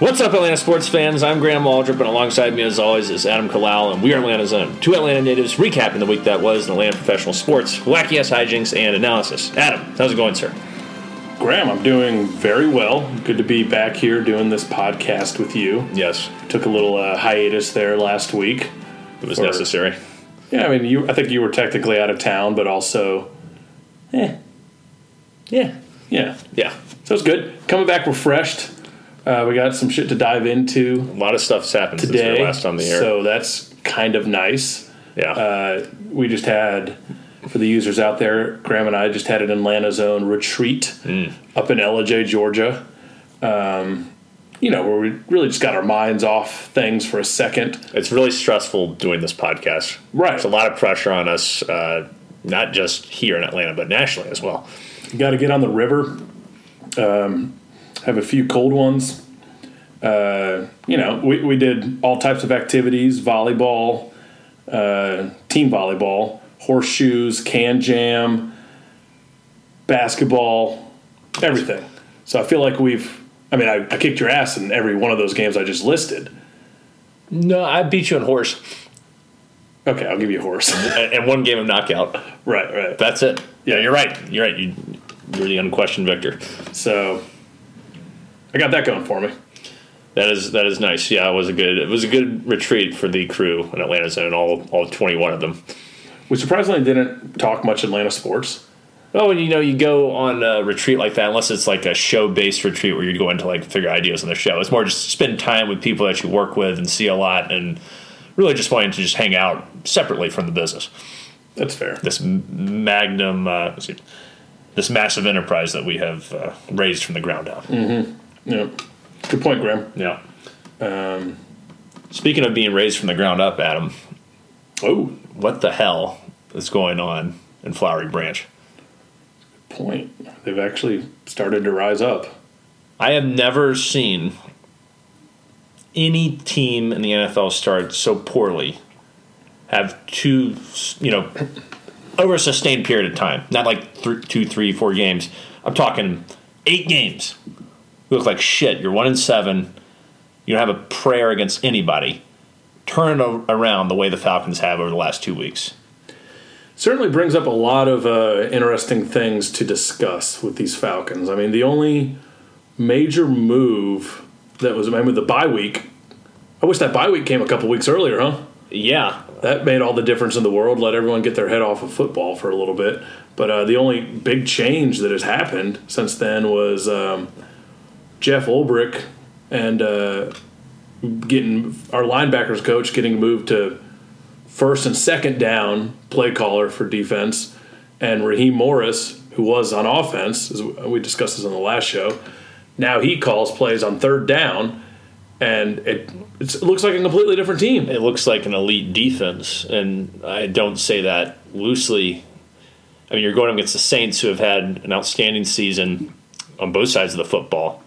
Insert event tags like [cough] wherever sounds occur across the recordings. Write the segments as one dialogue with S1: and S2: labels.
S1: What's up, Atlanta sports fans? I'm Graham Waldrop, and alongside me, as always, is Adam Kalal, and we are Atlanta Zone, two Atlanta natives recapping the week that was in Atlanta professional sports, wacky ass hijinks, and analysis. Adam, how's it going, sir?
S2: Graham, I'm doing very well. Good to be back here doing this podcast with you.
S1: Yes,
S2: Took a little uh, hiatus there last week.
S1: it was
S2: For-
S1: necessary.
S2: Yeah, I mean, you. I think you were technically out of town, but also, eh,
S1: Yeah,
S2: yeah.
S1: yeah.
S2: So it's good. Coming back refreshed. Uh, we got some shit to dive into
S1: A lot of stuff's happened since we
S2: today.
S1: were last on the air.
S2: So that's kind of nice.
S1: yeah,
S2: Uh, we just had, for the users out there, Graham and I just had an Atlanta Zone retreat
S1: Mm.
S2: up in Ellijay, Georgia. Um, you know, where we really just got our minds off things for a second.
S1: it's really stressful doing this podcast.
S2: Right.
S1: There's a lot of pressure on us, uh, not just here in Atlanta, but nationally as well.
S2: You Got to get on the river. Um, have a few cold ones. Uh, you know, we, we did all types of activities volleyball, uh, team volleyball, horseshoes, Kan Jam, basketball, everything. So I feel like we've, I mean, I, I kicked your ass in every one of those games I just listed.
S1: No, I beat you in horse,
S2: Okay, I'll give you a horse. [laughs]
S1: and one game of knockout.
S2: right, right.
S1: That's it. Yeah, you're right. You're right. You, you're the unquestioned victor.
S2: So I got that going for me.
S1: That is that is nice. Yeah, it was a good it was a good retreat for the crew in Atlanta Zone, all all 21 of them.
S2: We surprisingly didn't talk much Atlanta sports.
S1: Oh, and you know, you go on a retreat like that, unless it's like a show based retreat where you go into like figure ideas on the show. It's more just spend time with people that you work with and see a lot, and really just wanting to just hang out separately from the business.
S2: That's fair.
S1: This magnum, uh, this massive enterprise that we have uh, raised from the ground up.
S2: Yeah. Good point, Graham.
S1: Yeah.
S2: Um,
S1: Speaking of being raised from the ground up, Adam,
S2: oh,
S1: what the hell is going on in Flowery Branch?
S2: point. They've actually started to rise up.
S1: I have never seen any team in the NFL start so poorly, have two, you know, over a sustained period of time, not like th- two, three, four games. I'm talking eight games. You look like shit. You're one in seven. You don't have a prayer against anybody. Turn it around the way the Falcons have over the last two weeks.
S2: Certainly brings up a lot of uh, interesting things to discuss with these Falcons. I mean, the only major move that was, I mean, with the bye week, I wish that bye week came a couple weeks earlier, huh?
S1: Yeah,
S2: That made all the difference in the world. Let everyone get their head off of football for a little bit. But uh, the only big change that has happened since then was um, Jeff Ulbrich and uh, getting our linebackers coach getting moved to first and second down play caller for defense, and Raheem Morris, who was on offense, as we discussed this on the last show, now he calls plays on third down, and it, it looks like a completely different team.
S1: it looks like an elite defense, and I don't say that loosely. I mean, you're going against the Saints, who have had an outstanding season on both sides of the football,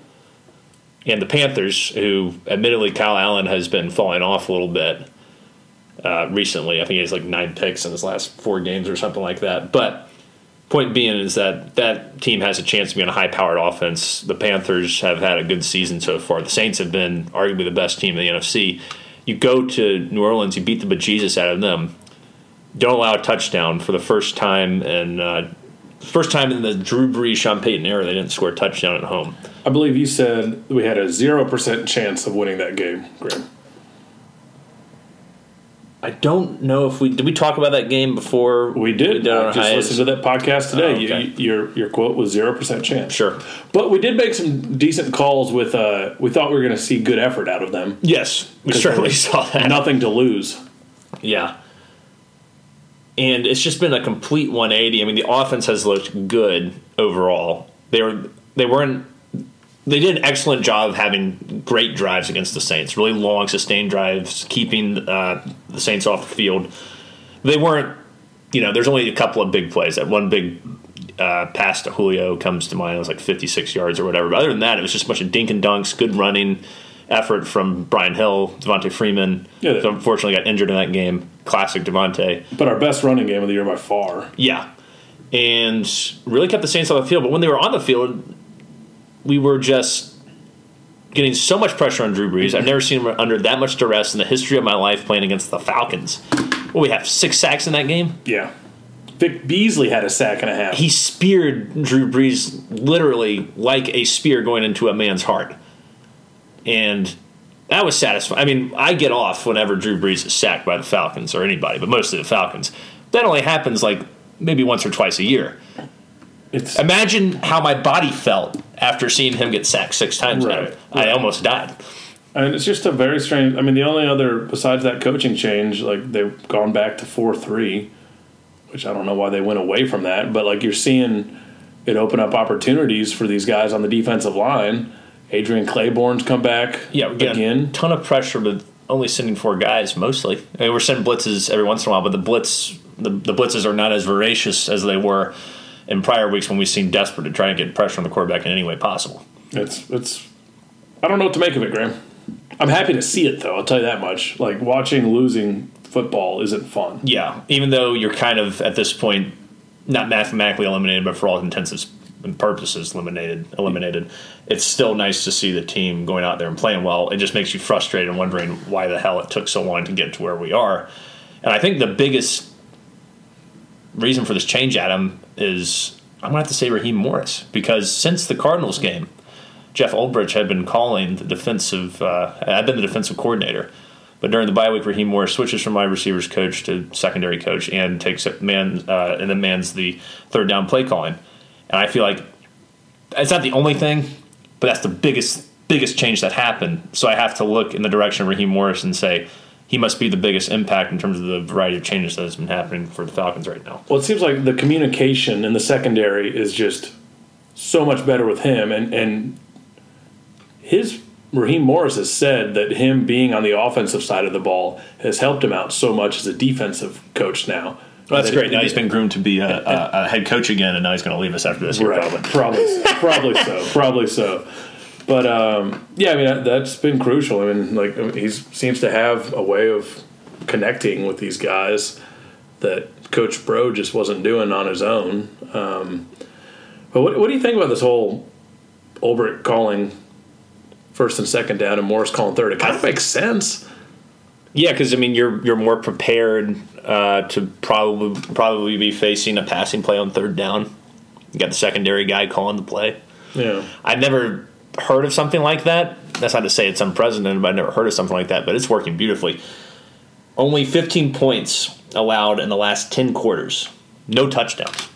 S1: and the Panthers, who admittedly Kyle Allen has been falling off a little bit uh, recently. I think he has like nine picks in his last four games or something like that. But point being is that that team has a chance to be on a high-powered offense. The Panthers have had a good season so far. The Saints have been arguably the best team in the NFC. You go to New Orleans, you beat the bejesus out of them. Don't allow a touchdown for the first time, and uh, first time in the Drew Brees, Sean Payton era, they didn't score a touchdown at home.
S2: I believe you said we had a zero percent chance of winning that game, Graham.
S1: I don't know if we did we talk about that game before
S2: We did.
S1: our
S2: I just
S1: hiatus?
S2: listened to that podcast today.
S1: Oh, okay.
S2: you, your your quote was zero percent chance.
S1: Sure.
S2: but we did make some decent calls with. Uh, we thought we were going to see good effort out of them.
S1: Yes, we certainly saw that.
S2: Nothing to lose.
S1: Yeah. And it's just been a complete 180. I mean, the offense has looked good overall. They were they weren't they did an excellent job of having great drives against the Saints. Really long, sustained drives, keeping uh, the Saints off the field. They weren't, you know. There's only a couple of big plays. That one big uh, pass to Julio comes to mind. It was like 56 yards or whatever. But other than that, it was just a bunch of dink and dunks, good running effort from Brian Hill, Devonta Freeman.
S2: Yeah, they-
S1: who unfortunately got injured in that game. Classic Devonta.
S2: But our best running game of the year by far.
S1: Yeah. And really kept the Saints on the field. But when they were on the field, we were just getting so much pressure on Drew Brees. I've never seen him under that much duress in the history of my life playing against the Falcons. Well, we have six sacks in that game.
S2: Yeah. Vic Beasley had a sack and a half.
S1: He speared Drew Brees literally like a spear going into a man's heart. And that was satisfying. I mean, I get off whenever Drew Brees is sacked by the Falcons or anybody, but mostly the Falcons. That only happens like maybe once or twice a year.
S2: It's
S1: Imagine how my body felt after seeing him get sacked six times.
S2: Right,
S1: now. I almost died.
S2: and it's just a very strange. I mean, the only other besides that coaching change, like they've gone back to four three, which I don't know why they went away from that. But like you're seeing it open up opportunities for these guys on the defensive line. Adrian Clayborn's come back
S1: Yeah,
S2: again.
S1: a ton of pressure with only sending four guys mostly. I mean, we're sending blitzes every once in a while, but the blitz the, the blitzes are not as voracious as they were in prior weeks when we seemed desperate to try and get pressure on the quarterback in any way possible.
S2: It's it's. I don't know what to make of it, Graham. I'm happy to see it though. I'll tell you that much. Like watching losing football isn't fun.
S1: Yeah, even though you're kind of at this point not mathematically eliminated, but for all intents and purposes eliminated, eliminated. It's still nice to see the team going out there and playing well. It just makes you frustrated and wondering why the hell it took so long to get to where we are. And I think the biggest reason for this change, Adam, is I'm gonna have to say Raheem Morris because since the Cardinals game, Jeff Ulbrich had been calling the defensive. Uh, I've been the defensive coordinator, but during the bye week, Raheem Morris switches from wide receivers coach to secondary coach and takes man uh, and then mans the third down play calling. And I feel like it's not the only thing, but that's the biggest biggest change that happened. So I have to look in the direction of Raheem Morris and say he must be the biggest impact in terms of the variety of changes that has been happening for the Falcons right now.
S2: Well, it seems like the communication in the secondary is just so much better with him, and and his Raheem Morris has said that him being on the offensive side of the ball has helped him out so much as a defensive coach now.
S1: Well, that's
S2: That
S1: great. Now he's been groomed to be a, a, a head coach again, and now he's going to leave us after this year,
S2: Right.
S1: probably.
S2: Probably, [laughs] probably so. Probably so. But um, yeah, I mean that, that's been crucial. I mean, like he seems to have a way of connecting with these guys that Coach Bro just wasn't doing on his own. Um, but what, what do you think about this whole Ulbrich calling first and second down and Morris calling third? It kind of makes sense.
S1: Yeah, because I mean, you're you're more prepared uh, to probably probably be facing a passing play on third down. You got the secondary guy calling the play.
S2: Yeah.
S1: I've never heard of something like that. That's not to say it's unprecedented, but I've never heard of something like that. But it's working beautifully. Only 15 points allowed in the last 10 quarters. No touchdowns.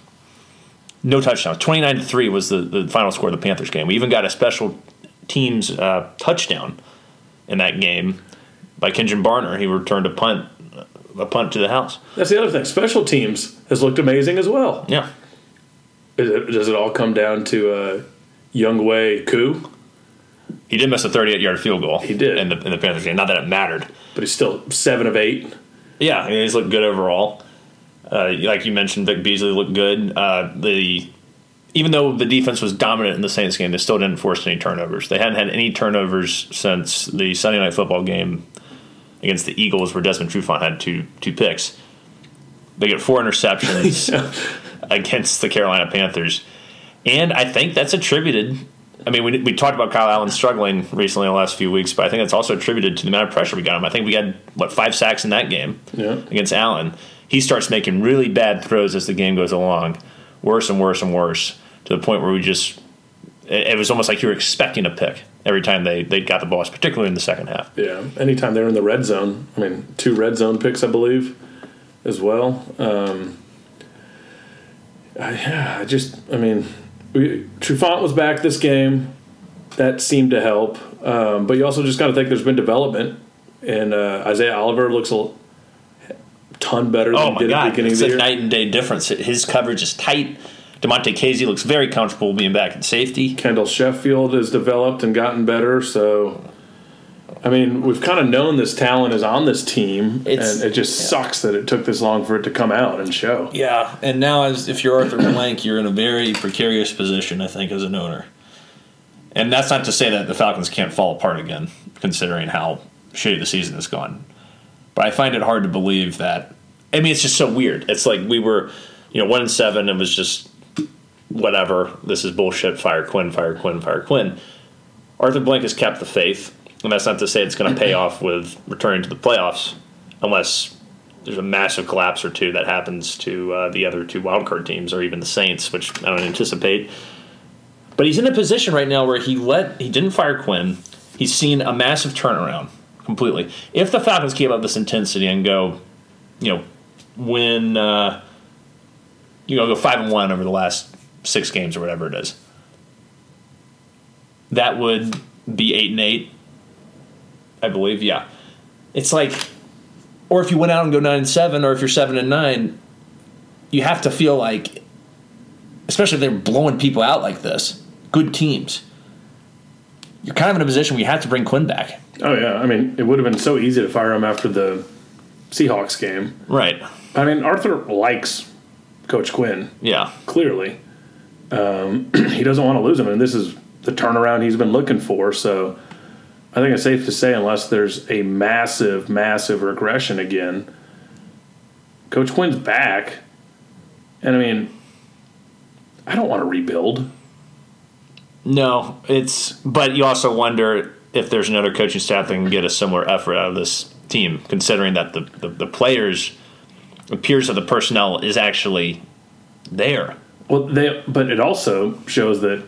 S1: No touchdowns. 29 to 3 was the, the final score of the Panthers game. We even got a special teams uh, touchdown in that game by Kenjon Barner. He returned a punt a punt to the house.
S2: That's the other thing. Special teams has looked amazing as well.
S1: Yeah.
S2: Is it, does it all come down to uh, Younghoe Koo?
S1: He did miss a 38 yard field goal.
S2: He did.
S1: in the in the Panthers game. Not that it mattered.
S2: but he's still seven of eight.
S1: Yeah, I mean, he's looked good overall. Uh, like you mentioned, Vic Beasley looked good. Uh, the even though the defense was dominant in the Saints game, they still didn't force any turnovers. They hadn't had any turnovers since the Sunday night football game against the Eagles, where Desmond Trufant had two two picks. They get four interceptions [laughs] against the Carolina Panthers, and I think that's attributed. I mean, we, we talked about Kyle Allen struggling recently in the last few weeks, but I think that's also attributed to the amount of pressure we got him. I think we had what five sacks in that game
S2: Yeah.
S1: against Allen. He starts making really bad throws as the game goes along, worse and worse and worse, to the point where we just it, it was almost like you were expecting a pick every time they they got the ball, particularly in the second half.
S2: Yeah, anytime they're in the red zone. I mean, two red zone picks, I believe, as well. Um, I, yeah, I just, I mean, we, Trufant was back this game. That seemed to help. Um, but you also just got to think there's been development. And uh, Isaiah Oliver looks a ton better than
S1: Oh
S2: he
S1: my
S2: did at the
S1: god,
S2: beginning of
S1: it's
S2: the
S1: a night and day difference. His coverage is tight. Damontae Kazee looks very comfortable being back in safety.
S2: Kendall Sheffield has developed and gotten better. So, I mean, we've kind of known this talent is on this team,
S1: It's-
S2: and it just sucks that it took this long for it to come out and show.
S1: Yeah, and now as if you're Arthur Blank, you're in a very precarious position, I think, as an owner. And that's not to say that the Falcons can't fall apart again, considering how shitty the season has gone. But I find it hard to believe that. I mean, it's just so weird. It's like we were, you know, one and seven. It was just whatever. This is bullshit. Fire Quinn. Fire Quinn. Fire Quinn. Arthur Blank has kept the faith, and that's not to say it's going to pay [clears throat] off with returning to the playoffs, unless there's a massive collapse or two that happens to uh, the other two wildcard teams or even the Saints, which I don't anticipate. But he's in a position right now where he let he didn't fire Quinn. He's seen a massive turnaround completely. If the Falcons keep up this intensity and go, you know, win, uh, you know, go five and one over the last six games or whatever it is, that would be eight and eight, I believe. Yeah, it's like, or if you went out and go nine and seven, or if you're seven and nine, you have to feel like, especially if they're blowing people out like this, good teams. You're kind of in a position where you have to bring Quinn back.
S2: Oh yeah, I mean, it would have been so easy to fire him after the Seahawks game.
S1: Right.
S2: I mean, Arthur likes Coach Quinn
S1: Yeah.
S2: clearly. Um, [clears throat] he doesn't want to lose him, and this is the turnaround he's been looking for. So, I think it's safe to say, unless there's a massive, massive regression again, Coach Quinn's back. And I mean, I don't want to rebuild.
S1: No, it's but you also wonder if there's another coaching staff that can get a similar effort out of this team, considering that the, the, the players appears that the personnel is actually there.
S2: Well, they, but it also shows that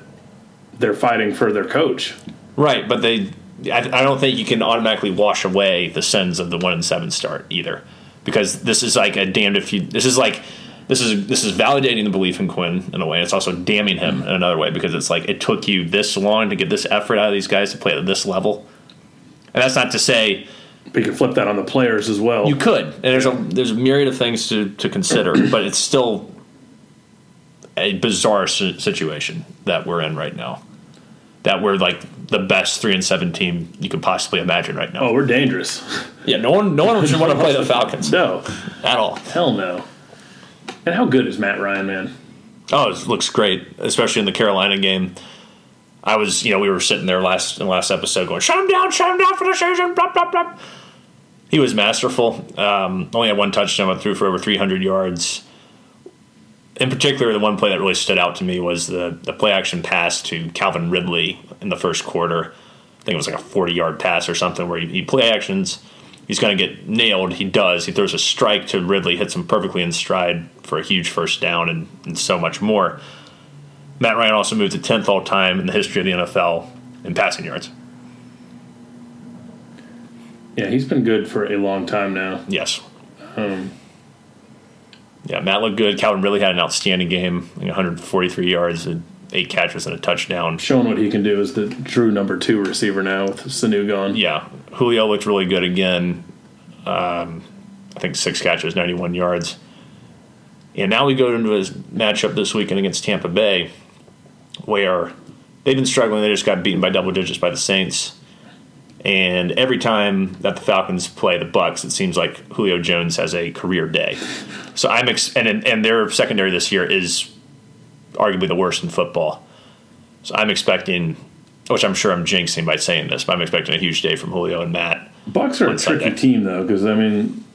S2: they're fighting for their coach.
S1: Right, but they I, I don't think you can automatically wash away the sins of the one and seven start either. Because this is like a damned if you this is like this is this is validating the belief in Quinn in a way. It's also damning him mm-hmm. in another way because it's like it took you this long to get this effort out of these guys to play at this level. And that's not to say
S2: But you can flip that on the players as well.
S1: You could, and there's a there's a myriad of things to, to consider, but it's still a bizarre situation that we're in right now. That we're like the best three and seven team you could possibly imagine right now.
S2: oh, we're dangerous.
S1: Yeah, no one no one [laughs] should want to play the Falcons
S2: no,
S1: at all.
S2: hell no. And how good is Matt Ryan, man?
S1: Oh, it looks great, especially in the Carolina game. I was, you know, we were sitting there last in the last episode going, shut him down, shut him down for the season, blah, blah, blah. He was masterful. Um, only had one touchdown, but threw for over 300 yards. In particular, the one play that really stood out to me was the, the play action pass to Calvin Ridley in the first quarter. I think it was like a 40 yard pass or something where he, he play actions. He's going to get nailed. He does. He throws a strike to Ridley, hits him perfectly in stride for a huge first down and, and so much more. Matt Ryan also moved to 10th all time in the history of the NFL in passing yards.
S2: Yeah, he's been good for a long time now.
S1: Yes. Um, yeah, Matt looked good. Calvin really had an outstanding game. I 143 yards, and eight catches, and a touchdown.
S2: Showing what he can do as the true number two receiver now with Sanu gone.
S1: Yeah, Julio looked really good again. Um, I think six catches, 91 yards. And now we go into his matchup this weekend against Tampa Bay, where they've been struggling. They just got beaten by double digits by the Saints. And every time that the Falcons play the Bucks, it seems like Julio Jones has a career day. So I'm ex- and and their secondary this year is arguably the worst in football. So I'm expecting, which I'm sure I'm jinxing by saying this, but I'm expecting a huge day from Julio and Matt.
S2: Bucks are a tricky
S1: Sunday.
S2: team though, because I mean,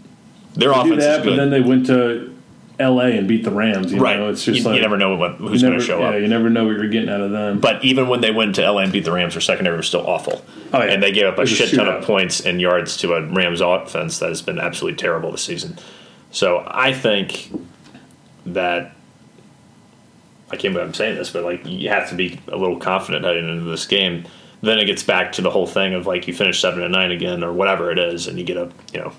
S1: Their
S2: do
S1: offense
S2: that, but then they went to L.A. and beat the Rams. You
S1: right?
S2: know, it's just
S1: you,
S2: like
S1: you never know what, who's going to show up.
S2: yeah,
S1: up.
S2: you never know what you're getting out of them.
S1: But even when they went to LA and beat the Rams, their secondary was still awful.
S2: Oh, yeah.
S1: And they gave up a
S2: It was a
S1: shit ton of points and yards to a Rams offense that has been absolutely terrible this season. So I think that I can't believe I'm saying this, but like you have to be a little confident heading into this game. Then it gets back to the whole thing of like you finish seven and nine again or whatever it is, and you get a you know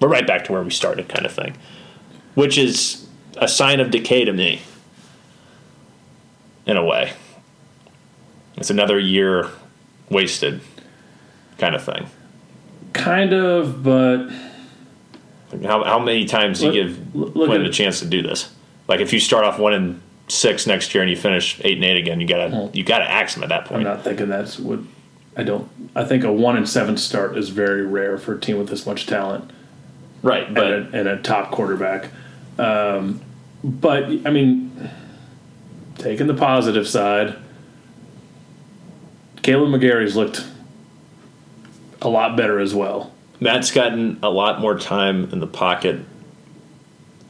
S1: we're right back to where we started kind of thing, which is a sign of decay to me. In a way, it's another year wasted, kind of thing.
S2: kind of, but
S1: Like, How, how many times do you give
S2: look
S1: Quinn a chance to do this? Like if you start off one and six next year and you finish eight and eight again, you gotta you gotta axe him at that point.
S2: I'm not thinking that's what. I don't. I think a one and seven start is very rare for a team with this much talent.
S1: Right, but
S2: and, a, and a top quarterback. Um, but I mean, taking the positive side, Kaleb McGary's looked a lot better as well.
S1: Matt's gotten a lot more time in the pocket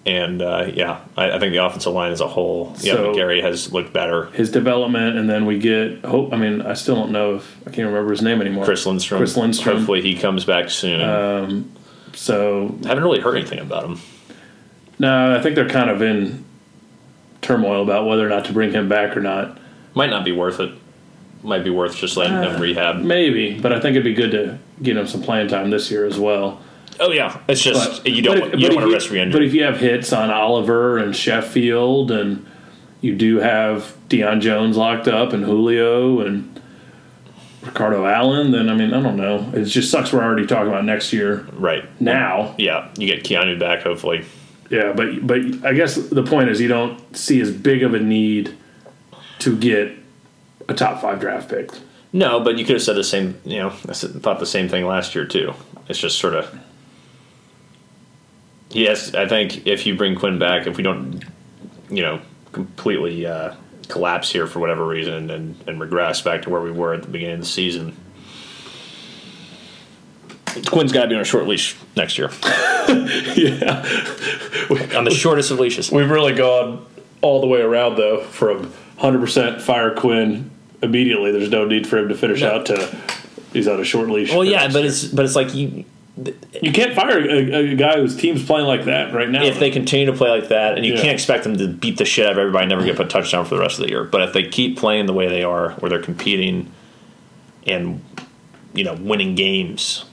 S1: And uh, yeah, I, I think the offensive line as a whole, yeah,
S2: So-
S1: McGary has looked better.
S2: His development, and then we get hope. I mean, I still don't know if I can't remember his name anymore.
S1: Chris Lindstrom.
S2: Chris Lindstrom.
S1: Hopefully he comes back soon.
S2: So
S1: Haven't really heard anything about him.
S2: no, I think they're kind of in turmoil about whether or not to bring him back or not.
S1: Might not be worth it. Might be worth just letting
S2: Uh,
S1: him rehab.
S2: Maybe, but I think it'd be good to get him some playing time this year as well.
S1: Oh yeah, it's just
S2: But-
S1: you don't
S2: but if-
S1: you don't want to
S2: if
S1: risk
S2: But
S1: re-injury.
S2: But if you have hits on Oliver and Sheffield, and you do have Deion Jones locked up and Julio and Ricardo Allen, then I mean I don't know. It just sucks. We're already talking about next year
S1: right
S2: now.
S1: Yeah, you get Keanu back hopefully.
S2: Yeah, but but I guess the point is you don't see as big of a need to get a top five draft pick.
S1: No, but you could have said the same. You know, I said- thought the same thing last year too. It's just sort of. Yes, I think if you bring Quinn back, if we don't, you know, completely uh, collapse here for whatever reason and, and regress back to where we were at the beginning of the season, Quinn's got to be on a short leash next year. [laughs]
S2: yeah,
S1: On the shortest of leashes.
S2: we've really gone all the way around though from 100% fire Quinn immediately. There's no need for him to finish out to he's on a short leash.
S1: Well, yeah, but it's but it's like you
S2: you can't fire a, a guy whose team's playing like that right now.
S1: if they continue to play like that, and you
S2: Yeah.
S1: can't expect them to beat the shit out of everybody, and never get put a touchdown for the rest of the year. But if they keep playing the way they are, where they're competing and you know winning games,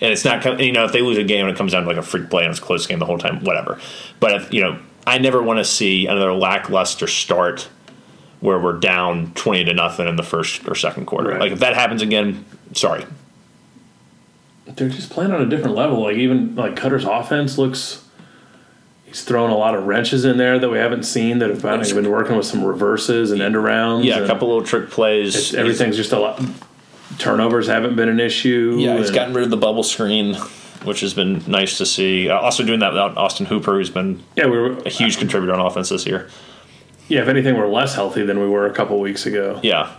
S1: and it's not you know if they lose a game and it comes down to like a freak play and it's a close game the whole time, whatever. But if you know, I never want to see another lackluster start where we're down twenty to nothing in the first or second quarter.
S2: Right.
S1: Like if that happens again, sorry.
S2: they're just playing on a different level. Like even like Koetter's offense looks. He's throwing a lot of wrenches in there that we haven't seen that have been, been working with some reverses and end arounds.
S1: Yeah, a couple little trick plays.
S2: Everything's just a lot. Turnovers haven't been an issue.
S1: Yeah, he's gotten rid of the bubble screen, which has been nice to see. Uh, also doing that without Austin Hooper, who's been
S2: Yeah, we were
S1: a huge contributor on offense this year.
S2: Yeah, if anything, we're less healthy than we were a couple weeks ago.
S1: Yeah.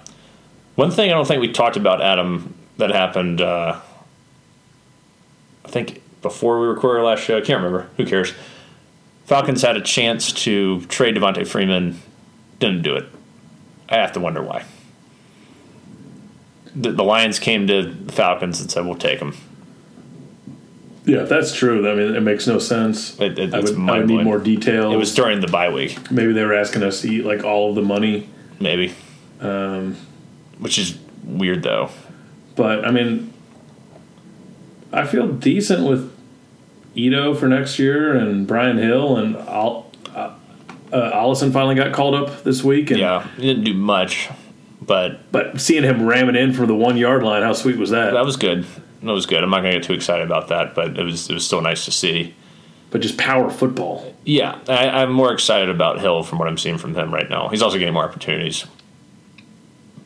S1: One thing I don't think we talked about, Adam, that happened, uh, I think before we recorded our last show, I can't remember. Who cares? Falcons had a chance to trade Devonta Freeman, didn't do it. I have to wonder why. The, the Lions came to the Falcons and said, we'll take him.
S2: Yeah, that's true. I mean, it makes no sense.
S1: It- it-
S2: I, would, I would need more details.
S1: It was during the bye week.
S2: maybe they were asking us to eat like all of the money,
S1: maybe. Um, Which is weird though.
S2: but I mean, I feel decent with Ito for next year and Brian Hill and Al, uh, uh, Ollison finally got called up this week. And,
S1: Yeah, he didn't do much, but
S2: But seeing him ramming in from the one yard line, how sweet was that?
S1: that was good. That was good. I'm not gonna get too excited about that, but it was it was still nice to see.
S2: But just power football.
S1: Yeah, I, I'm more excited about Hill from what I'm seeing from him right now. He's also getting more opportunities,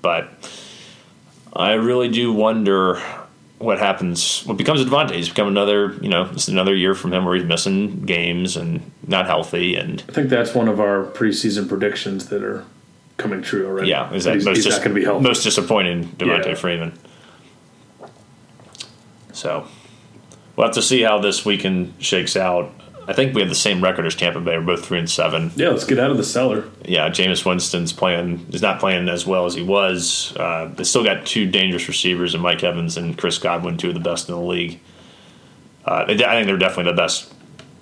S1: but I really do wonder what happens. What becomes of Devonta? He's become another. You know, it's another year from him where he's missing games and not healthy and.
S2: I think that's one of our preseason predictions that are coming true already.
S1: Yeah, is that
S2: he's,
S1: most
S2: he's
S1: dis-
S2: not going to be healthy.
S1: most disappointing Devonta
S2: Yeah.
S1: Freeman. So we'll have to see how this weekend shakes out. I think we have the same record as Tampa Bay. We're both three and seven.
S2: yeah, let's get out of the cellar.
S1: Yeah, Jameis Winston's playing is not playing as well as he was. Uh, they still got two dangerous receivers in Mike Evans and Chris Godwin, two of the best in the league. Uh, I think they're definitely the best,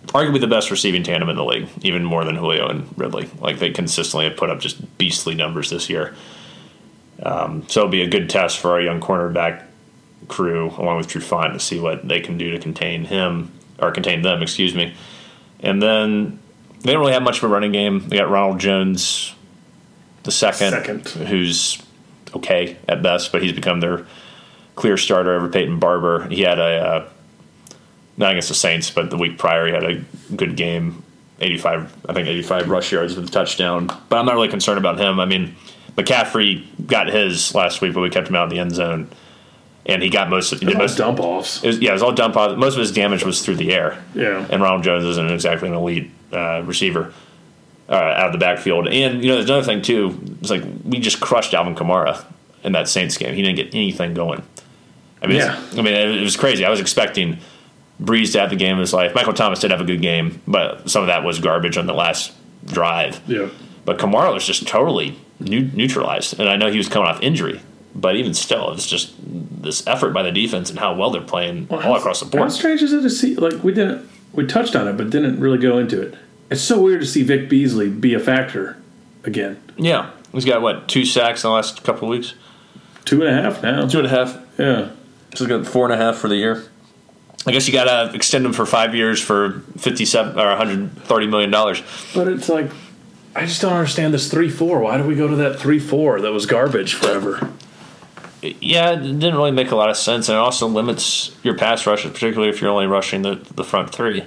S1: arguably the best receiving tandem in the league, even more than Julio and Ridley. Like they consistently have put up just beastly numbers this year. Um, so it'll be a good test for our young cornerback crew, along with Trufant, to see what they can do to contain him or contain them. Excuse me. And then they don't really have much of a running game. They got Ronald Jones, the second,
S2: Second.
S1: who's okay at best, but he's become their clear starter over Peyton Barber. He had a uh, not against the Saints, but the week prior he had a good game, eighty-five, I think eighty-five rush yards with a touchdown. But I'm not really concerned about him. I mean, McCaffrey got his last week, but we kept him out of the end zone, and he got most of did
S2: Most
S1: most.
S2: dump offs.
S1: It was, yeah, it was all dump offs. Most of his damage was through the air
S2: Yeah.
S1: and Ronald Jones isn't exactly an elite uh, receiver uh, out of the backfield. And you know, there's another thing too. It's like we just crushed Alvin Kamara in that Saints game. He didn't get anything going. I mean,
S2: Yeah.
S1: I mean, it was crazy. I was expecting Brees to have the game of his life. Michael Thomas did have a good game, but some of that was garbage on the last drive.
S2: Yeah.
S1: But Kamara was just totally neutralized, and I know he was coming off injury, but even still, it's just this effort by the defense and how well they're playing all across the board.
S2: How strange is it to see? Like we didn't, we touched on it, but didn't really go into it. It's so weird to see Vic Beasley be a factor again.
S1: Yeah, he's got what two sacks in the last couple of weeks.
S2: Two and a half now.
S1: Two and a half.
S2: Yeah.
S1: So he's got four and a half for the year. I guess you got to extend him for five years for fifty-seven or one hundred thirty million dollars.
S2: But it's like, I just don't understand this three four. Why do we go to that three four that was garbage forever?
S1: Yeah, it didn't really make a lot of sense, and it also limits your pass rushes, particularly if you're only rushing the the front three.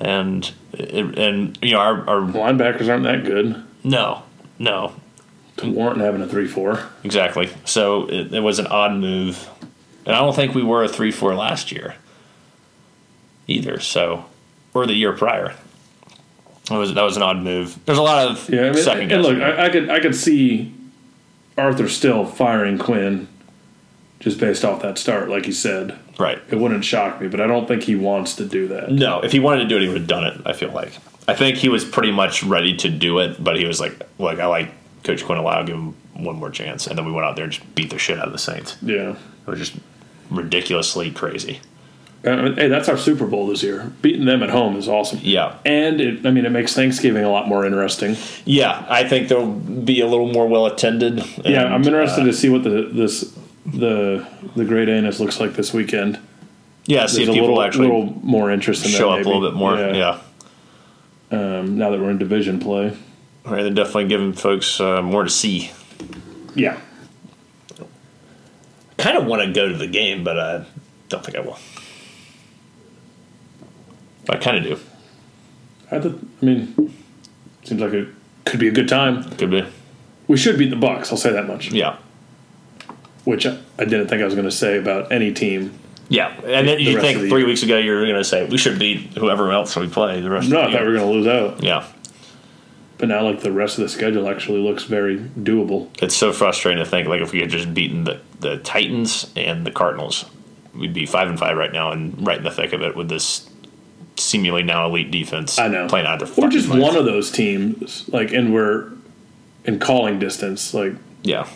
S1: And it, and you know our, our
S2: Linebackers aren't that good
S1: no no
S2: to warrant having a three four.
S1: exactly. So it, it was an odd move, and I don't think we were a three four last year either. So or the year prior. It was that was an odd move. There's a lot of
S2: Yeah, I mean,
S1: second
S2: and look. I, I could I could see Arthur still firing Quinn just based off that start, like he said.
S1: right.
S2: It wouldn't shock me, but I don't think he wants to do that.
S1: No, if he wanted to do it, he would have done it. I feel like. I think he was pretty much ready to do it, but he was like, "Like I like Coach Quinn a lot. I'll give him one more chance." And then we went out there and just beat the shit out of the Saints.
S2: Yeah.
S1: It was just ridiculously crazy.
S2: Uh, hey, that's our Super Bowl this year. Beating them at home is awesome.
S1: Yeah,
S2: And it, I mean, it makes Thanksgiving a lot more interesting.
S1: yeah. I think they'll be a little more well attended.
S2: yeah, I'm interested
S1: Uh,
S2: to see what the this the the Great Anus looks like this weekend.
S1: yeah, see if
S2: There's a
S1: people
S2: little,
S1: actually
S2: little more interest in
S1: show
S2: that
S1: up a little bit more. Yeah,
S2: Um, now that we're in division play.
S1: right. They're definitely giving folks uh, more to see.
S2: Yeah.
S1: Kind of want to go to the game, but I don't think I will. I kind of do.
S2: I, th- I mean, seems like it could be a good time.
S1: Could be.
S2: We should beat the Bucks. I'll say that much.
S1: Yeah.
S2: Which I, I didn't think I was going to say about any team.
S1: Yeah, and then
S2: The
S1: you think
S2: the
S1: three
S2: year.
S1: weeks ago you were going to say we should beat whoever else we play the rest
S2: No,
S1: of
S2: I
S1: the
S2: thought we were going to lose out.
S1: yeah,
S2: But now, like the rest of the schedule actually looks very doable.
S1: it's so frustrating to think like if we had just beaten the, the Titans and the Cardinals, we'd be five and five right now and right in the thick of it with this seemingly now elite defense.
S2: I know.
S1: playing either.
S2: We're just
S1: minds.
S2: one of those teams, like, and we're in calling distance, like,
S1: yeah,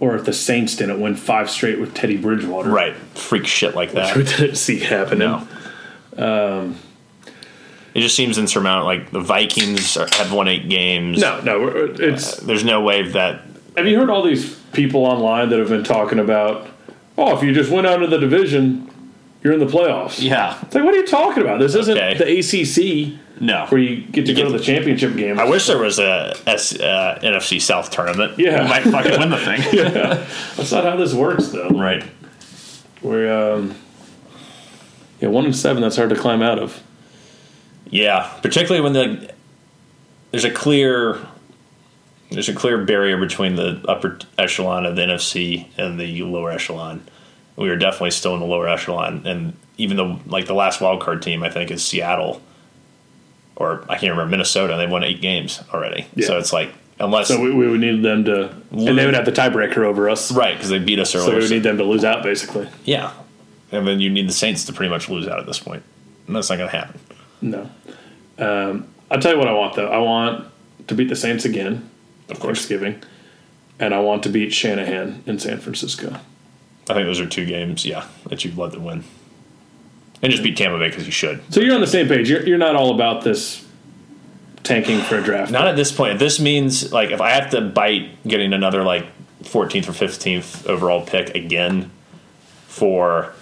S2: or if the Saints didn't win five straight with Teddy Bridgewater,
S1: right, freak shit like that.
S2: We [laughs] didn't see happening.
S1: No. Um, it just seems insurmountable. Like the Vikings are, have won eight games.
S2: no, no. It's.
S1: Uh, there's no way that.
S2: Have you heard all these people online that have been talking about? Oh, if you just went out of the division, you're in the playoffs.
S1: Yeah,
S2: It's like, what are you talking about? This isn't
S1: Okay.
S2: the ACC
S1: no.
S2: where you get to
S1: You
S2: go
S1: get-
S2: to the championship game.
S1: I wish there was a S, uh, NFC South tournament.
S2: Yeah.
S1: we might fucking win the thing. [laughs]
S2: That's not how this works, though.
S1: Right.
S2: We're um, yeah, one and seven. That's hard to climb out of.
S1: Yeah, particularly when the there's a clear there's a clear barrier between the upper echelon of the NFC and the lower echelon. We are definitely still in the lower echelon, and even though like the last wild card team, I think is Seattle, or I can't remember Minnesota. They won eight games already,
S2: Yeah.
S1: so it's like unless
S2: So we, we would need them to, and they would have the tiebreaker over us.
S1: right because they beat us earlier.
S2: So we would need them to lose out, basically.
S1: yeah, and then you need the Saints to pretty much lose out at this point, and that's not going to happen.
S2: No. Um, I'll tell you what I want though. I want to beat the Saints again,
S1: Of course,
S2: Thanksgiving, and I want to beat Shanahan in San Francisco.
S1: I think those are two games, yeah, that you'd love to win. And just beat Tampa Bay because you should.
S2: So you're on the same page. You're, you're not all about this tanking for a draft.
S1: Not at this point. This means like if I have to bite getting another like 14th or 15th overall pick again for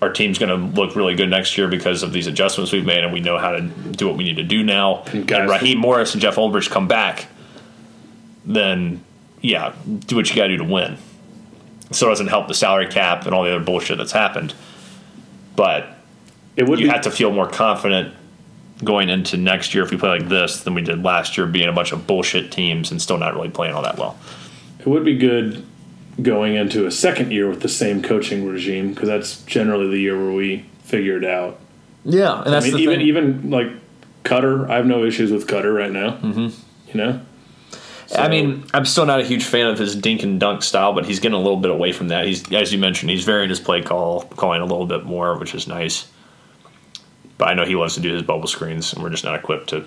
S1: our team's going to look really good next year because of these adjustments we've made and we know how to do what we need to do now. And,
S2: guys-
S1: Raheem Morris and Jeff Ulbrich come back, then yeah, do what you got to do to win. So it doesn't help the salary cap and all the other bullshit that's happened. But
S2: It would
S1: you
S2: be,
S1: have to feel more confident going into next year if we play like this than we did last year, being a bunch of bullshit teams and still not really playing all that well.
S2: it would be good going into a second year with the same coaching regime because that's generally the year where we figure it out.
S1: Yeah, and that's
S2: I mean, even even like Koetter, I have no issues with Koetter right now. Mm-hmm. You know,
S1: I mean, I'm still not a huge fan of his dink and dunk style, but he's getting a little bit away from that. He's, as you mentioned, he's varying his play call, calling a little bit more, which is nice. But I know he wants to do his bubble screens, and we're just not equipped to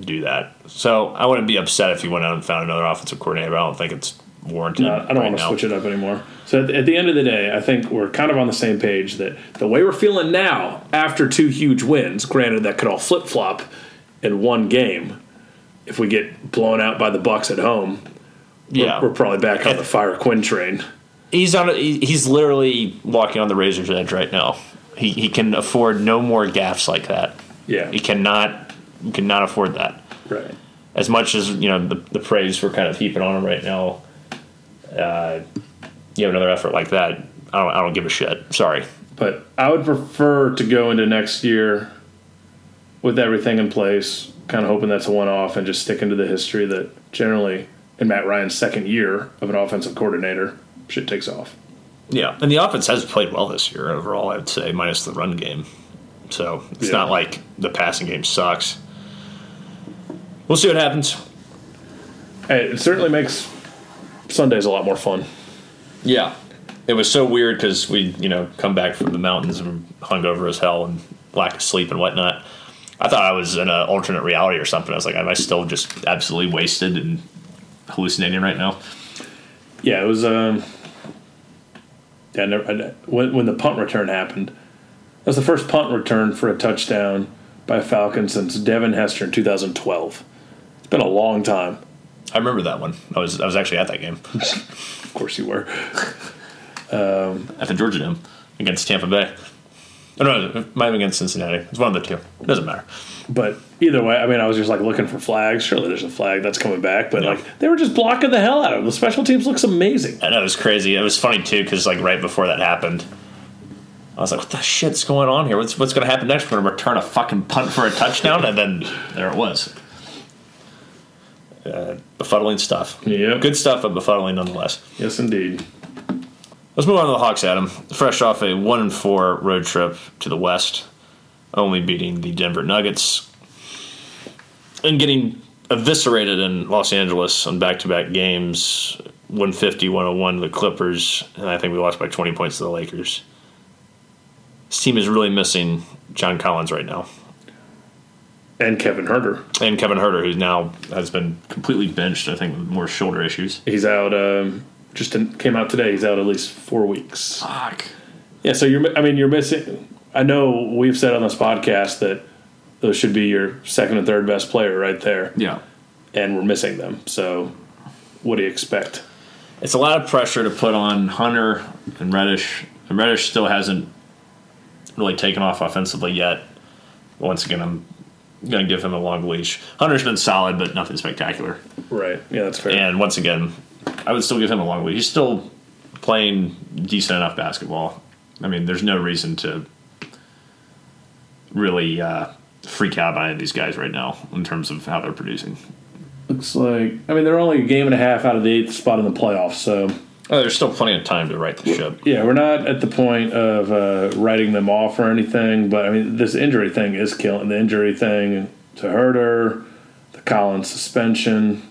S1: do that. So I wouldn't be upset if he went out and found another offensive coordinator. But I don't think it's warranted.
S2: No, I don't
S1: right
S2: want to
S1: now.
S2: switch it up anymore. So at, at the end of the day, I think we're kind of on the same page that the way we're feeling now after two huge wins, granted that could all flip flop in one game, if we get blown out by the Bucks at home,
S1: Yeah,
S2: we're probably back on the fire Quinn train.
S1: he's on. A, he's literally walking on the razor's edge right now. He he can afford no more gaffes like that.
S2: Yeah,
S1: He cannot he cannot afford that.
S2: right.
S1: As much as you know the, the praise we're kind of heaping on him right now. Uh, you have another effort like that. I don't. I don't give a shit. Sorry.
S2: But I would prefer to go into next year with everything in place, kind of hoping that's a one off and just sticking to the history that generally in Matt Ryan's second year of an offensive coordinator, shit takes off.
S1: Yeah, and the offense has played well this year overall. I would say, minus the run game. So it's
S2: Yeah.
S1: not like the passing game sucks. We'll see what happens.
S2: It certainly makes Sundays a lot more fun.
S1: Yeah, it was so weird because we, you know, come back from the mountains and hungover as hell and lack of sleep and whatnot. I thought I was in an alternate reality or something. I was like, am I still just absolutely wasted and hallucinating right now?
S2: Yeah, it was. Um, yeah, I never, I, when when the punt return happened, that was the first punt return for a touchdown by a Falcon since Devin Hester in 2012. It's been a long time.
S1: I remember that one. I was I was actually at that game [laughs]
S2: Of course, you were. [laughs]
S1: at the Georgia Dome against Tampa Bay. Oh, no, it might have against Cincinnati. It's one of the two. It doesn't matter.
S2: But either way, I mean, I was just like looking for flags. Surely there's a flag that's coming back, but
S1: Yeah.
S2: like they were just blocking the hell out of it. The special teams looks amazing.
S1: I know it was crazy. It was funny too because like right before that happened, I was like, "What the shit's going on here? What's what's going to happen next? We're going to return a fucking punt for a touchdown?" And then there it was. Uh, befuddling stuff.
S2: Yep.
S1: Good stuff, but befuddling nonetheless.
S2: Yes, indeed.
S1: Let's move on to the Hawks, Adam. Fresh off a one and four road trip to the West, only beating the Denver Nuggets, and getting eviscerated in Los Angeles on back to back games 150 101 to the Clippers, and I think we lost by 20 points to the Lakers. This team is really missing John Collins right now.
S2: And Kevin Huerter,
S1: And Kevin Huerter, who now has been completely benched, I think, with more shoulder issues.
S2: he's out. Um, just came out today. He's out at least four weeks.
S1: Fuck.
S2: Yeah, so you're. I mean, you're missing. I know we've said on this podcast that those should be your second and third best player right there,
S1: Yeah.
S2: and we're missing them. So, what do you expect?
S1: It's a lot of pressure to put on Hunter and Reddish. And Reddish still hasn't really taken off offensively yet. Once again, I'm going to give him a long leash. Hunter's been solid, but nothing spectacular.
S2: Right. Yeah, that's fair.
S1: And once again, I would still give him a long leash. He's still playing decent enough basketball. I mean, there's no reason to really uh, freak out about any of these guys right now in terms of how they're producing.
S2: Looks like. I mean, they're only a game and a half out of the eighth spot in the playoffs. So,
S1: Oh, there's still plenty of time to right the ship.
S2: yeah, we're not at the point of uh, writing them off or anything. But I mean, this injury thing is killing. The injury thing to Huerter, the Collins suspension.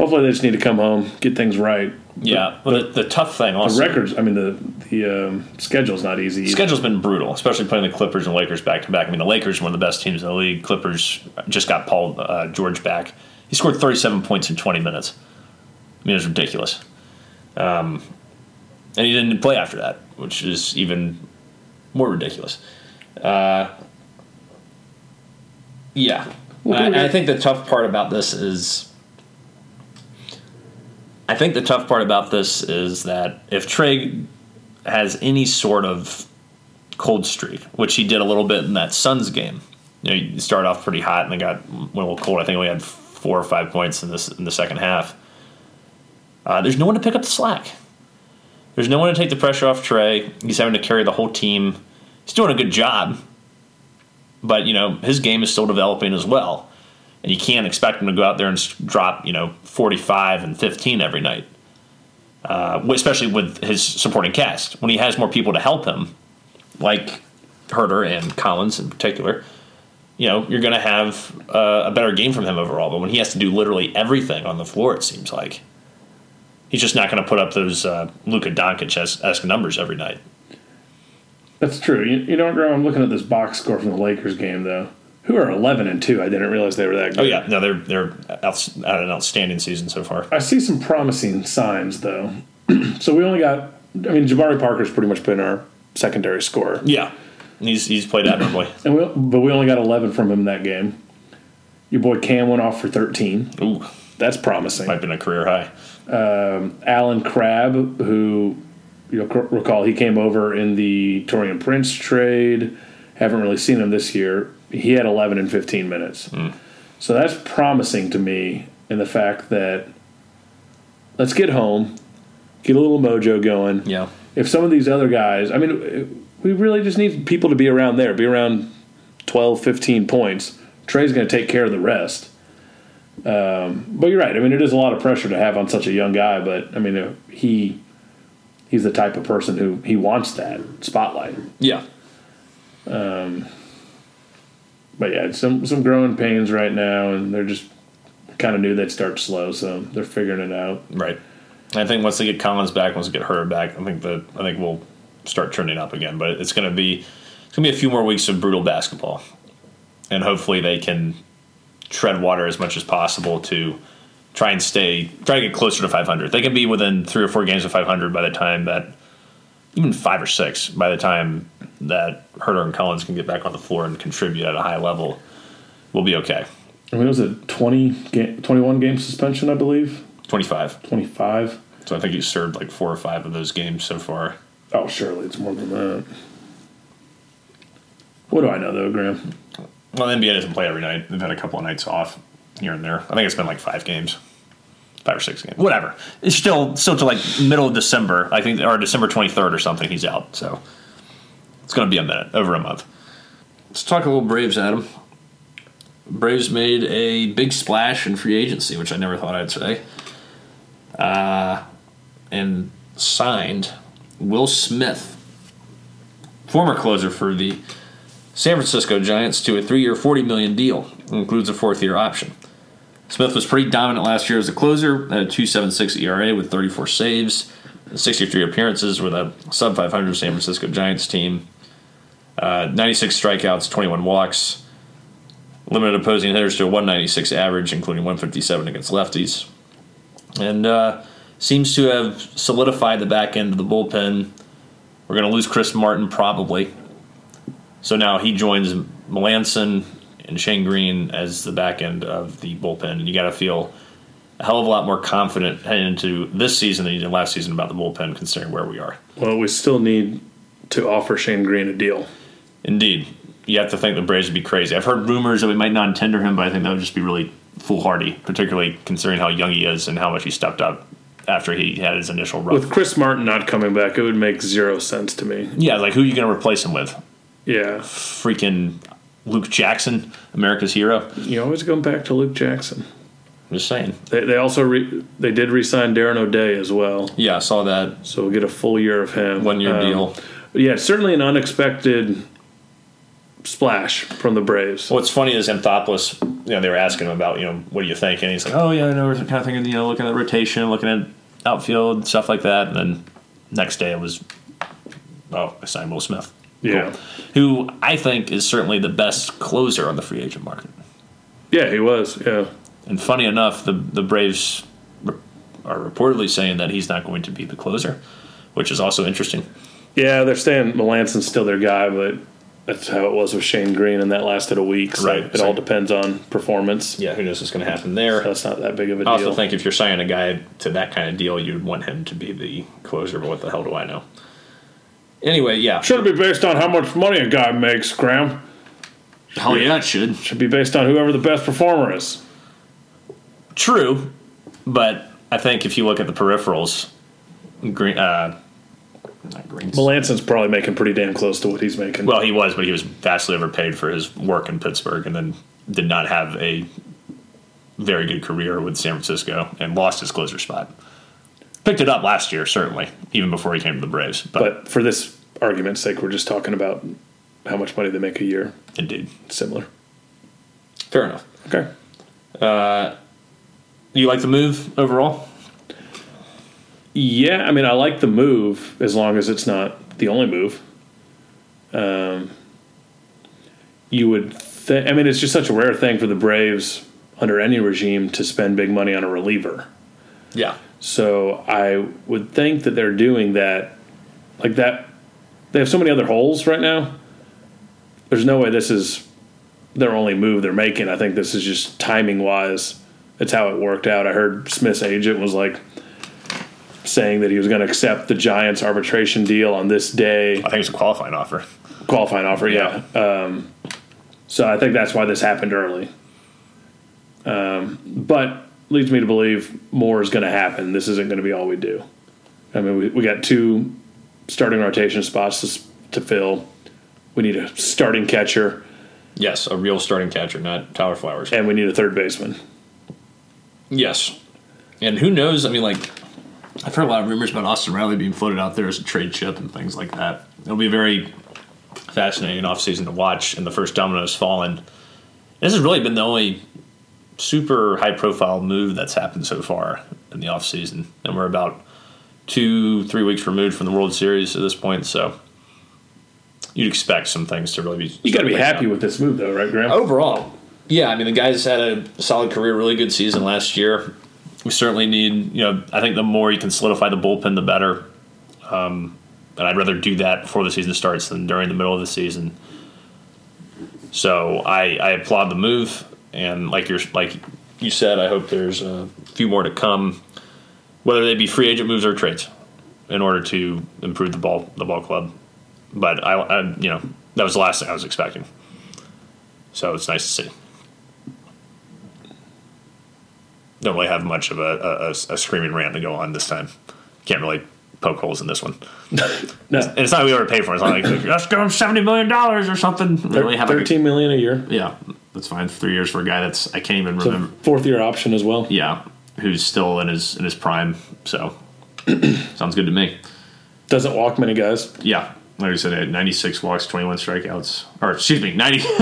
S2: Hopefully, they just need to come home, get things right.
S1: Yeah, but the, the tough thing
S2: The records. I mean, the the um, schedule's not easy. either.
S1: schedule's been brutal, especially playing the Clippers and Lakers back to back. I mean, the Lakers are one of the best teams in the league. Clippers just got Paul uh, George back. He scored 37 points in 20 minutes. I mean, it was ridiculous. Um, and he didn't play after that, which is even more ridiculous. Uh, yeah. I, I think the tough part about this is. I think the tough part about this is that if Trae has any sort of cold streak, which he did a little bit in that Suns game. You know, you started off pretty hot and then got went a little cold. I think we had four or five points in this in the second half. Uh, there's no one to pick up the slack. There's no one to take the pressure off Trae. He's having to carry the whole team. He's doing a good job, but you know his game is still developing as well, and you can't expect him to go out there and drop you know 45 and 15 every night uh, especially with his supporting cast. When he has more people to help him, like Huerter and Collins in particular, you know, you're going to have uh, a better game from him overall. But when he has to do literally everything on the floor, it seems like he's just not going to put up those uh, Luka Doncic esque numbers every night.
S2: That's true. You, you know, I'm looking at this box score from the Lakers game though. Who are 11 and two? I didn't realize they were that good.
S1: Oh yeah, no, they're they're out, out an outstanding season so far.
S2: I see some promising signs though. [clears throat] so we only got. I mean, Jabari Parker's pretty much been our secondary scorer.
S1: Yeah, he's he's played admirably. [clears throat]
S2: and we, but we only got 11 from him that game. Your boy Cam went off for 13.
S1: Ooh,
S2: that's promising.
S1: Might have been a career high.
S2: Um, Allen Crabbe, who you'll recall he came over in the Taurean Prince trade. Haven't really seen him this year. He had 11 and 15 minutes. Mm. So that's promising to me in the fact that let's get home, get a little mojo going.
S1: Yeah.
S2: If some of these other guys, I mean, we really just need people to be around there, be around 12, 15 points. Trae's going to take care of the rest. Um, but you're right. I mean, it is a lot of pressure to have on such a young guy. But I mean, he he's the type of person who he wants that spotlight.
S1: Yeah.
S2: Um, but yeah, some some growing pains right now, and they're just kind of knew they'd start slow, so they're figuring it out.
S1: Right. I think once they get Collins back, once they get Huerter back, I think that I think we'll start turning up again. But it's to be it's to be a few more weeks of brutal basketball, and hopefully they can tread water as much as possible to try and stay, try to get closer to 500. They can be within three or four games of 500 by the time that, even five or six, by the time that Huerter and Collins can get back on the floor and contribute at a high level, we'll be okay.
S2: I mean, it was a 20 game, 21 game suspension, I believe.
S1: 25.
S2: 25.
S1: So I think he's served like four or five of those games so far.
S2: Oh, surely it's more than that. What do I know, though, Graham?
S1: Well, the NBA doesn't play every night. They've had a couple of nights off here and there. I think it's been like five games, five or six games, whatever. It's still still to like middle of December. I think or December twenty third or something. He's out, so it's going to be a minute, over a month. Let's talk a little Braves, Adam. Braves made a big splash in free agency, which I never thought I'd say, uh, and signed Will Smith, former closer for the San Francisco Giants, to a three-year, forty million deal includes a fourth year option. Smith was pretty dominant last year as a closer at a 2.76 ERA with 34 saves, 63 appearances with a sub 500 San Francisco Giants team, uh, 96 strikeouts, 21 walks, limited opposing hitters to a 196 average, including 157 against lefties, and uh, seems to have solidified the back end of the bullpen. We're going to lose Chris Martin probably. So now he joins Melancon and Shane Greene as the back end of the bullpen. And you got to feel a hell of a lot more confident heading into this season than you did last season about the bullpen, considering where we are.
S2: Well, we still need to offer Shane Greene a deal.
S1: Indeed. You have to think the Braves would be crazy. I've heard rumors that we might not tender him, but I think that would just be really foolhardy, particularly considering how young he is and how much he stepped up after he had his initial run.
S2: With Chris Martin not coming back, it would make zero sense to me.
S1: Yeah, like who are you going to replace him with?
S2: Yeah.
S1: Freaking Luke Jackson, America's hero.
S2: You always go back to Luke Jackson.
S1: I'm just saying.
S2: They, they also re, they did re-sign Darren O'Day as well.
S1: Yeah, I saw that.
S2: So we'll get a full year of him.
S1: One year um, deal.
S2: Yeah, certainly an unexpected splash from the Braves.
S1: What's funny is Anthopoulos, you know, they were asking him about, you know, what do you think? And he's like, oh, yeah, I know, we're kind of thinking, you know, looking at rotation, looking at outfield, stuff like that. And then next day it was, oh, I signed Will Smith.
S2: Yeah.
S1: Who I think is certainly the best closer on the free agent market.
S2: Yeah, he was. Yeah.
S1: And funny enough, the the Braves are reportedly saying that he's not going to be the closer, which is also interesting.
S2: Yeah, they're saying Melancon's still their guy, but that's how it was with Shane Greene, and that lasted a week. So
S1: right.
S2: It so, all depends on performance.
S1: Yeah, who knows what's going to happen there.
S2: So that's not that big of a
S1: deal.
S2: I
S1: also think if you're signing a guy to that kind of deal, you'd want him to be the closer, but what the hell do I know? Anyway, yeah.
S2: Should be based on how much money a guy makes, Graham.
S1: Hell yeah, it should.
S2: Should be based on whoever the best performer is.
S1: True, but I think if you look at the peripherals, Greene, uh,
S2: not Melancon's probably making pretty damn close to what he's making.
S1: Well, he was, but he was vastly overpaid for his work in Pittsburgh, and then did not have a very good career with San Francisco, and lost his closer spot picked it up last year, certainly, even before he came to the Braves.
S2: But, but for this argument's sake, we're just talking about how much money they make a year.
S1: Indeed.
S2: Similar.
S1: Fair enough.
S2: Okay.
S1: You like the move overall?
S2: Yeah, I mean, I like the move as long as it's not the only move. Um, you would, th- I mean, it's just such a rare thing for the Braves under any regime to spend big money on a reliever.
S1: Yeah.
S2: So I would think that they're doing that, like that. They have so many other holes right now. There's no way this is their only move they're making. I think this is just timing wise. It's how it worked out. I heard Smith's agent was like saying that he was going to accept the Giants arbitration deal on this day,
S1: I think it's a qualifying offer.
S2: qualifying offer. Yeah. Um, so I think that's why this happened early. Um, but leads me to believe more is going to happen. This isn't going to be all we do. I mean, we, we got two starting rotation spots to, to fill. We need a starting catcher
S1: Yes, a real starting catcher, not Tyler Flowers.
S2: and we need a third baseman.
S1: Yes. And who knows? I mean, like, I've heard a lot of rumors about Austin Riley being floated out there as a trade chip and things like that. It'll be a very fascinating offseason to watch, and the first domino has fallen. This has really been the only super high profile move that's happened so far in the offseason. And we're about two, three weeks removed from the World Series at this point, so you'd expect some things to really be.
S2: You got to be happy
S1: out.
S2: with this move, though, right, Graham?
S1: Overall, yeah, I mean the guys had a solid career, really good season last year. We certainly need, you know, I think the more you can solidify the bullpen, the better. Um, and I'd rather do that before the season starts than during the middle of the season. So I, I applaud the move, and like you're like you said, I hope there's a few more to come, whether they be free agent moves or trades, in order to improve the ball the ball club. But I, I you know, that was the last thing I was expecting. So it's nice to see. Don't really have much of a, a, a- a screaming rant to go on this time. Can't really poke holes in this one.
S2: No,
S1: And it's not we ever paid for it. It's not like, [clears throat] let's give him seventy million dollars or something. Really have like a-
S2: thirteen million a year.
S1: yeah, that's fine. Three years for a guy that's I can't even
S2: It's
S1: remember.
S2: fourth year option as well.
S1: Yeah, who's still in his in his prime. So [clears throat] sounds good to me.
S2: Doesn't walk many guys.
S1: Yeah, like I said, I 96 walks, 21 strikeouts. Or excuse me, 90, [laughs]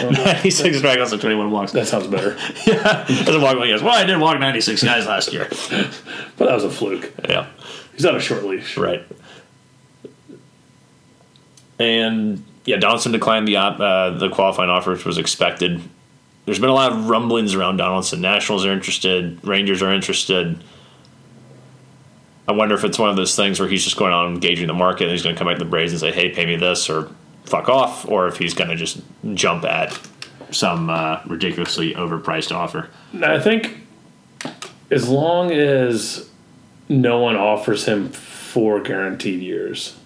S1: 96 strikeouts and 21 walks.
S2: That sounds better. [laughs]
S1: Yeah, doesn't walk he goes, well, I did walk 96 guys last year. [laughs]
S2: But that was a fluke.
S1: Yeah,
S2: He's on a short leash.
S1: right. And yeah, Donaldson declined the uh, the qualifying offer, which was expected. There's been a lot of rumblings around Donaldson. Nationals are interested. Rangers are interested. I wonder if it's one of those things where he's just going on engaging the market and he's going to come back to the Braves and say, "Hey, pay me this," or "fuck off," or if he's going to just jump at some uh, ridiculously overpriced offer.
S2: I think as long as no one offers him four guaranteed years,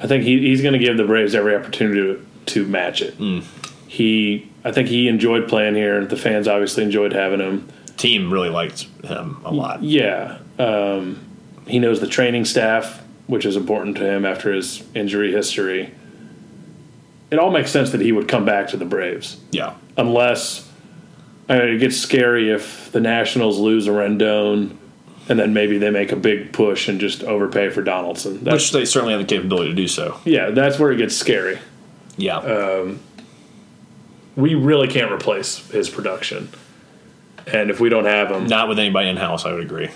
S2: I think he, he's going to give the Braves every opportunity to, to match it. He, I think he enjoyed playing here. The fans obviously enjoyed having him.
S1: Team really liked him a lot.
S2: Yeah, um, he knows the training staff, which is important to him after his injury history. It all makes sense that he would come back to the Braves
S1: Yeah,
S2: unless I mean, it gets scary if the Nationals lose a Rendon and then maybe they make a big push and just overpay for Donaldson. That's,
S1: which they certainly have the capability to do so.
S2: yeah, that's where it gets scary.
S1: Yeah,
S2: We really can't replace his production. And if we don't have him,
S1: not with anybody in house. I would agree.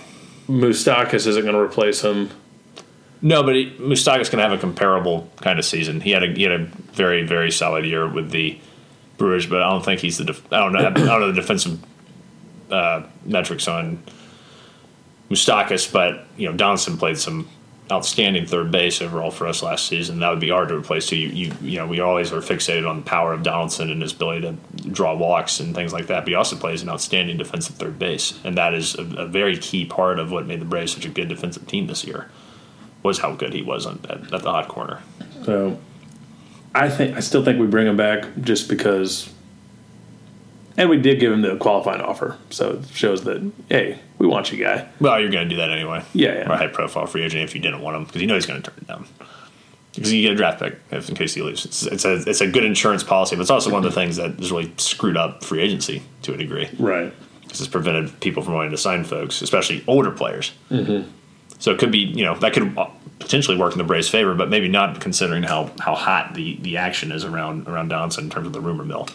S2: Moustakas isn't going to replace him.
S1: No, but he, Moustakas can have a comparable kind of season. He had a he had a very very solid year with the Brewers, but I don't think he's the def- I don't know I don't know the defensive uh, metrics on Moustakas, but you know Donaldson played some outstanding third base overall for us last season. That would be hard to replace. Too. You you you know we always are fixated on the power of Donaldson and his ability to draw walks and things like that. But he also plays an outstanding defensive third base, and that is a, a very key part of what made the Braves such a good defensive team this year was how good he was on, at, at the hot corner.
S2: So I think I still think we bring him back just because and we did give him the qualifying offer. So it shows that hey, we want you guy.
S1: Well, you're going to do that anyway.
S2: Yeah, yeah.
S1: Or a high profile free agent if you didn't want him because you know he's going to turn it down. Because you get a draft pick if in case he leaves. It's, it's a it's a good insurance policy, but it's also one of the things that has really screwed up free agency to a degree.
S2: Right.
S1: Because it's prevented people from wanting to sign folks, especially older players. Mm-hmm. So it could be you know that could potentially work in the Braves' favor, but maybe not considering how, how hot the, the action is around around Donaldson in terms of the rumor mill.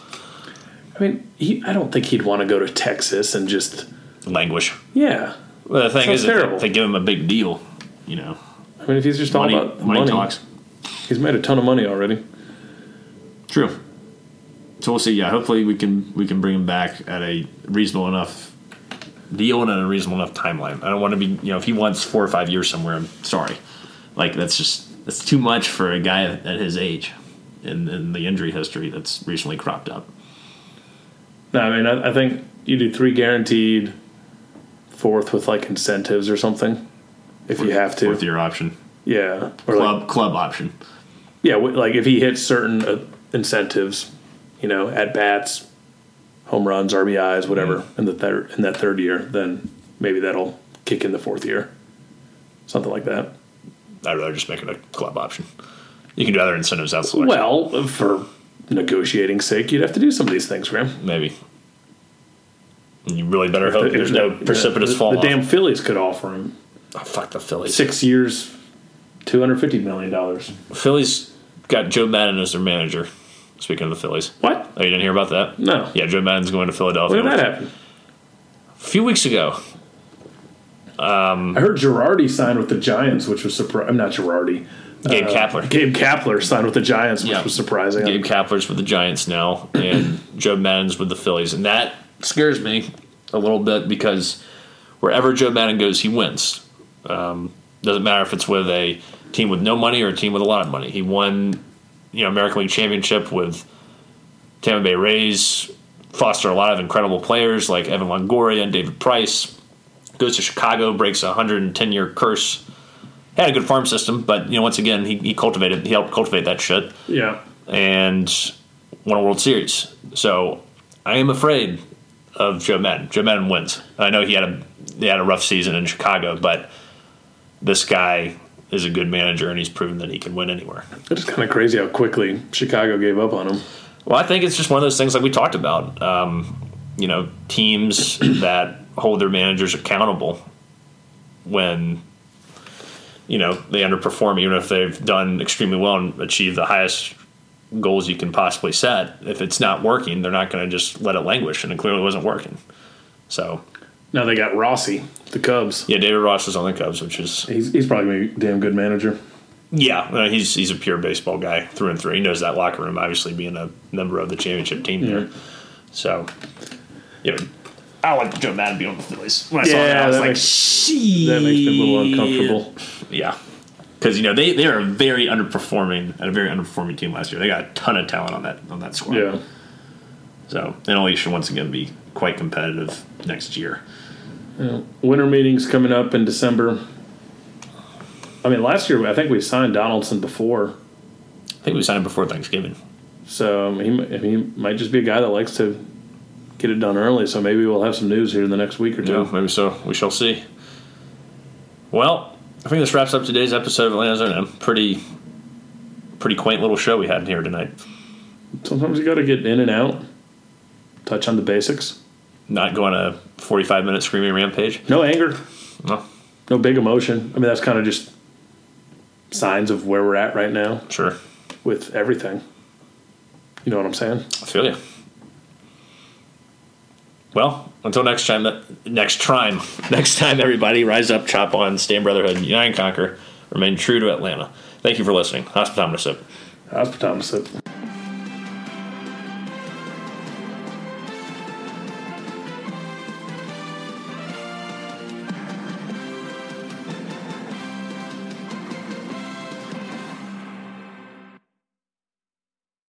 S2: I mean, he, I don't think he'd want to go to Texas and just
S1: Languish.
S2: yeah.
S1: Well, the thing
S2: Sounds
S1: is, if
S2: terrible.
S1: they, they give him a big deal. You know,
S2: I mean, if he's just all about
S1: money,
S2: money,
S1: talks.
S2: he's made a ton of money already.
S1: True. So we'll see. Yeah, hopefully we can we can bring him back at a reasonable enough deal and at a reasonable enough timeline. I don't want to be you know if he wants four or five years somewhere, I'm sorry. Like that's just that's too much for a guy at his age, and, and the injury history that's recently cropped up.
S2: No, I mean, I, I think you do three guaranteed, fourth with like incentives or something, if you have to.
S1: Fourth year option,
S2: Yeah, or
S1: club
S2: like
S1: club option.
S2: yeah, like if he hits certain uh, incentives, you know, at bats, home runs, RBIs, whatever, in the third in that third year, then maybe that'll kick in the fourth year, something like that.
S1: I'd rather just make it a club option. You can do other incentives outside.
S2: Well, for negotiating sake, you'd have to do some of these things, Graham.
S1: maybe. You really better hope there's no precipitous
S2: the,
S1: fall
S2: The
S1: off.
S2: damn Phillies could offer him
S1: oh, fuck the Phillies.
S2: six years, two hundred fifty million dollars.
S1: Phillies got Joe Maddon as their manager. Speaking of the Phillies,
S2: What?
S1: oh, you didn't hear about that?
S2: No.
S1: Yeah, Joe Maddon's going to Philadelphia.
S2: When did that happen?
S1: A few weeks ago.
S2: Um, I heard Girardi signed with the Giants, which was surprising. I'm not Girardi.
S1: Gabe
S2: Uh,
S1: Kapler.
S2: Gabe Kapler signed with the Giants, which
S1: Yeah.
S2: was surprising.
S1: Gabe Kapler's with the Giants now, and [clears throat] Joe Maddon's with the Phillies, and that scares me a little bit because wherever Joe Maddon goes, he wins. Um, doesn't matter if it's with a team with no money or a team with a lot of money. He won, you know, American League championship with Tampa Bay Rays, Foster a lot of incredible players like Evan Longoria and David Price. Goes to Chicago, breaks a 110 year curse. Had a good farm system, but you know, once again, he, he cultivated, he helped cultivate that shit
S2: Yeah.
S1: and won a World Series. So I am afraid of Joe Maddon. Joe Maddon wins. I know he had a he had a rough season in Chicago, but this guy is a good manager, and he's proven that he can win anywhere.
S2: It's kind of crazy how quickly Chicago gave up on him.
S1: Well, I think it's just one of those things like we talked about. Um, you know, teams that hold their managers accountable when you know they underperform, even if they've done extremely well and achieved the highest goals you can possibly set. If it's not working, they're not going to just let it languish, and it clearly wasn't working. So,
S2: Now they got Rossi, the Cubs.
S1: yeah, David Ross is on the Cubs, which is
S2: He's, he's probably gonna be a damn good manager.
S1: yeah, he's he's a pure baseball guy through and through. He knows that locker room, obviously being a member of the championship team there. So, you know, I like Joe Maddon being on the Phillies. When I saw
S2: Yeah,
S1: that, I was
S2: that
S1: like,
S2: makes-
S1: "Shit."
S2: That makes me a little uncomfortable.
S1: Yeah, because you know they they are very underperforming at a very underperforming team last year. They got a ton of talent on that on that squad.
S2: Yeah.
S1: So and only should once again be quite competitive next year.
S2: Winter meetings coming up in December. I mean, last year I think we signed Donaldson before,
S1: I think we signed him before Thanksgiving.
S2: so he, he might just be a guy that likes to get it done early. So maybe we'll have some news here in the next week or two.
S1: Yeah, maybe so. We shall see. Well, I think this wraps up today's episode of Atlanta's Own. Pretty, pretty quaint little show we had here tonight.
S2: Sometimes you got to get in and out, touch on the basics.
S1: Not go on a forty-five minute screaming rampage.
S2: No anger,
S1: No,
S2: no big emotion. I mean, that's kind of just signs of where we're at right now
S1: sure.
S2: with everything. You know what I'm saying?
S1: I feel you. Well, until next time. Next time, [laughs] next time, everybody, rise up, chop on, stand brotherhood, unite and conquer. Remain true to Atlanta. Thank you for listening. Hospital
S2: Hospital.